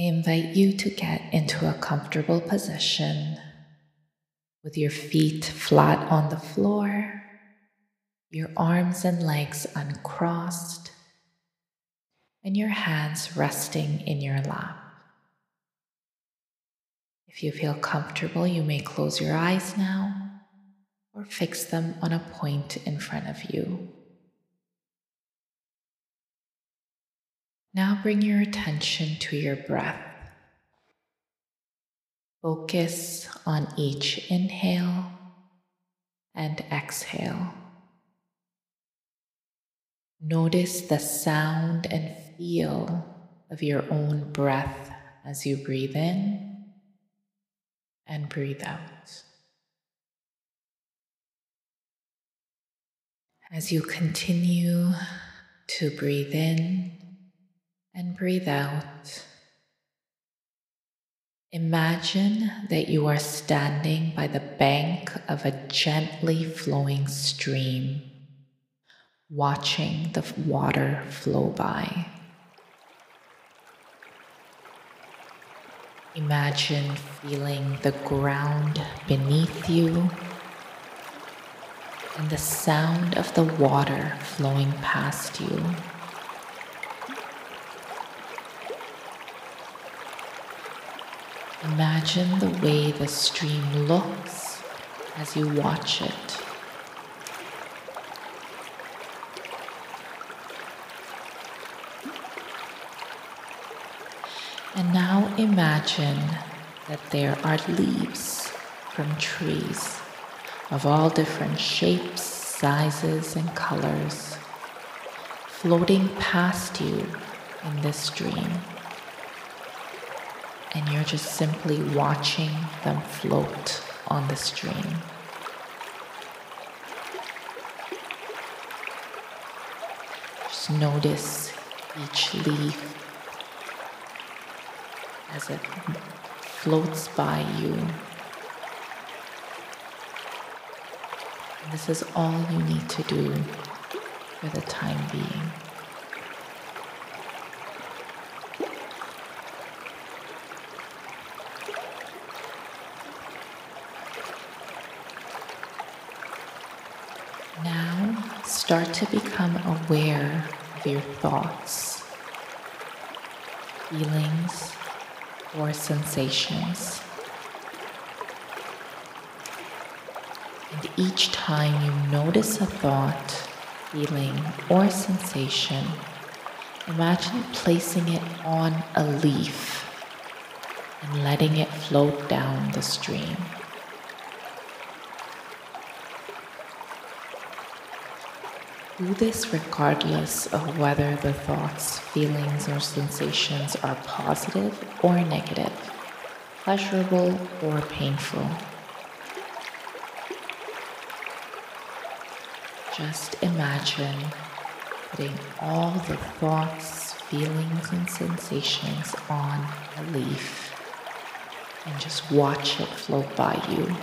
I invite you to get into a comfortable position with your feet flat on the floor, your arms and legs uncrossed, and your hands resting in your lap. If you feel comfortable, you may close your eyes now or fix them on a point in front of you. Now bring your attention to your breath. Focus on each inhale and exhale. Notice the sound and feel of your own breath as you breathe in and breathe out. As you continue to breathe in and breathe out, imagine that you are standing by the bank of a gently flowing stream, watching the water flow by. Imagine feeling the ground beneath you and the sound of the water flowing past you. Imagine the way the stream looks as you watch it. And now imagine that there are leaves from trees of all different shapes, sizes, and colors floating past you in this stream. And you're just simply watching them float on the stream. Just notice each leaf as it floats by you. And this is all you need to do for the time being. Now start to become aware of your thoughts, feelings, or sensations. And each time you notice a thought, feeling, or sensation, imagine placing it on a leaf and letting it float down the stream. Do this regardless of whether the thoughts, feelings, or sensations are positive or negative, pleasurable or painful. Just imagine putting all the thoughts, feelings, and sensations on a leaf and just watch it float by you.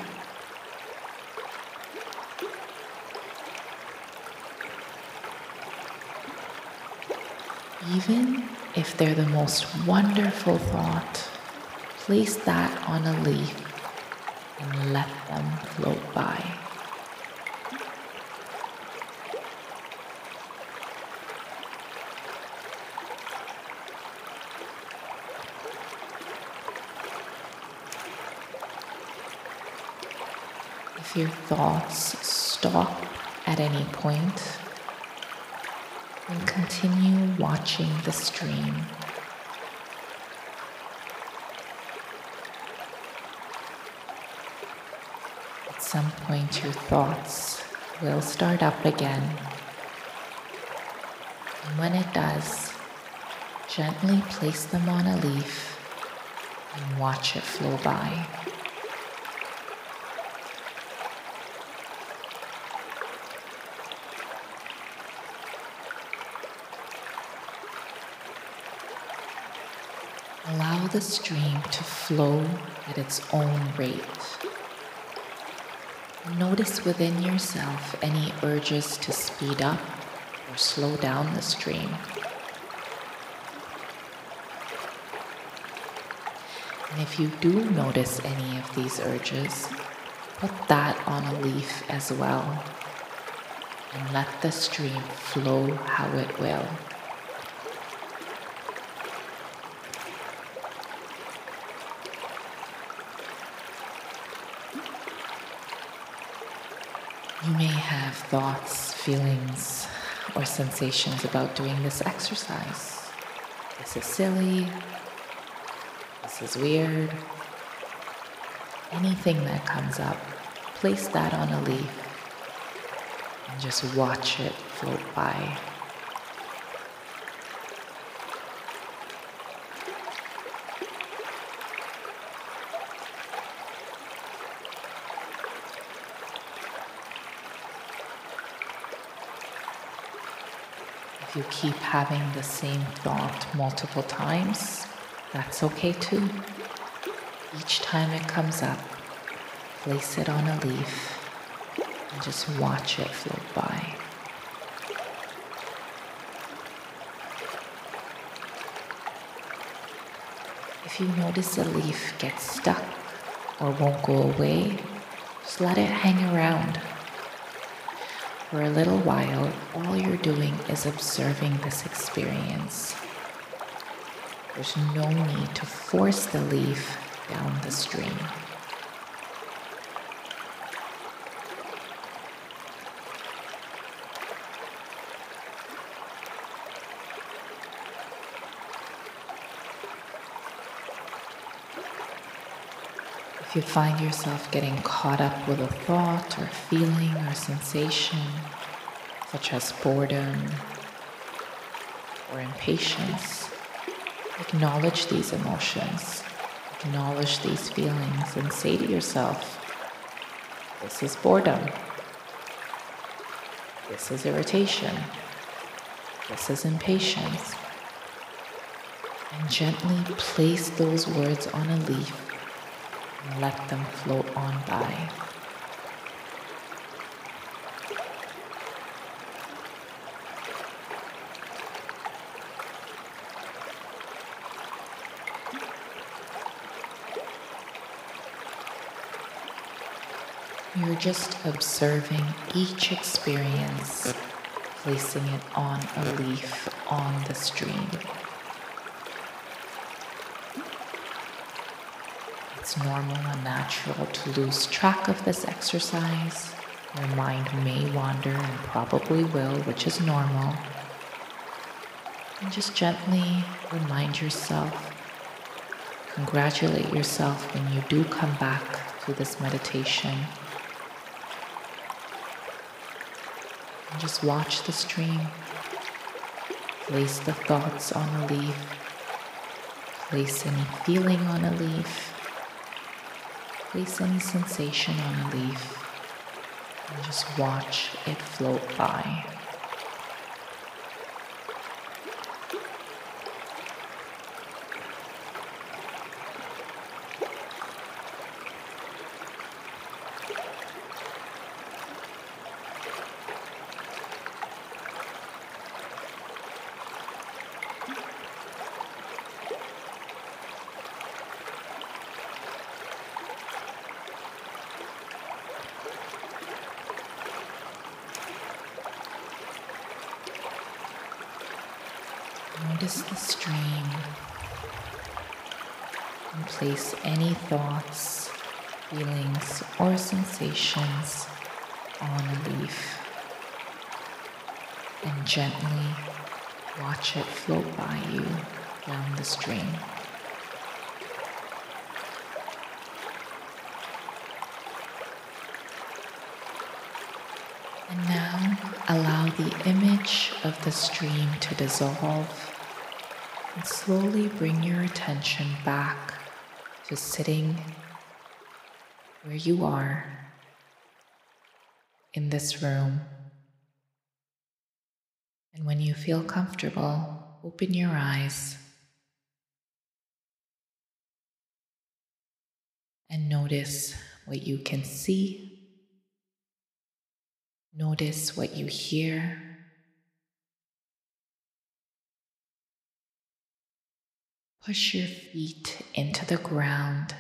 Even if they're the most wonderful thought, place that on a leaf and let them float by. If your thoughts stop at any point, and continue watching the stream. At some point, your thoughts will start up again. And when it does, gently place them on a leaf and watch it flow by. The stream to flow at its own rate. Notice within yourself any urges to speed up or slow down the stream. And if you do notice any of these urges, put that on a leaf as well and let the stream flow how it will. You may have thoughts, feelings, or sensations about doing this exercise. This is silly. This is weird. Anything that comes up, place that on a leaf and just watch it float by. You keep having the same thought multiple times, that's okay too. Each time it comes up, place it on a leaf and just watch it float by. If you notice a leaf gets stuck or won't go away, just let it hang around. For a little while, all you're doing is observing this experience. There's no need to force the leaf down the stream. If you find yourself getting caught up with a thought or feeling or sensation, such as boredom or impatience, acknowledge these emotions, acknowledge these feelings, and say to yourself, This is boredom. This is irritation. This is impatience. And gently place those words on a leaf and let them float on by. You're just observing each experience, placing it on a leaf on the stream. It's normal and natural to lose track of this exercise. Your mind may wander and probably will, which is normal. And just gently remind yourself, congratulate yourself when you do come back to this meditation. And just watch the stream. Place the thoughts on a leaf. Place any feeling on a leaf. Place any sensation on a leaf and just watch it float by. Notice the stream and place any thoughts, feelings, or sensations on a leaf and gently watch it float by you down the stream. And now allow the image of the stream to dissolve and slowly bring your attention back to sitting where you are in this room. And when you feel comfortable, open your eyes and notice what you can see Notice what you hear. Push your feet into the ground.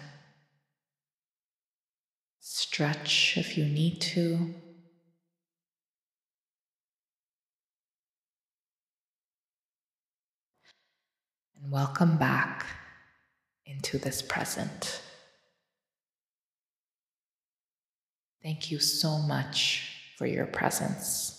Stretch if you need to. And welcome back into this present. Thank you so much for your presence.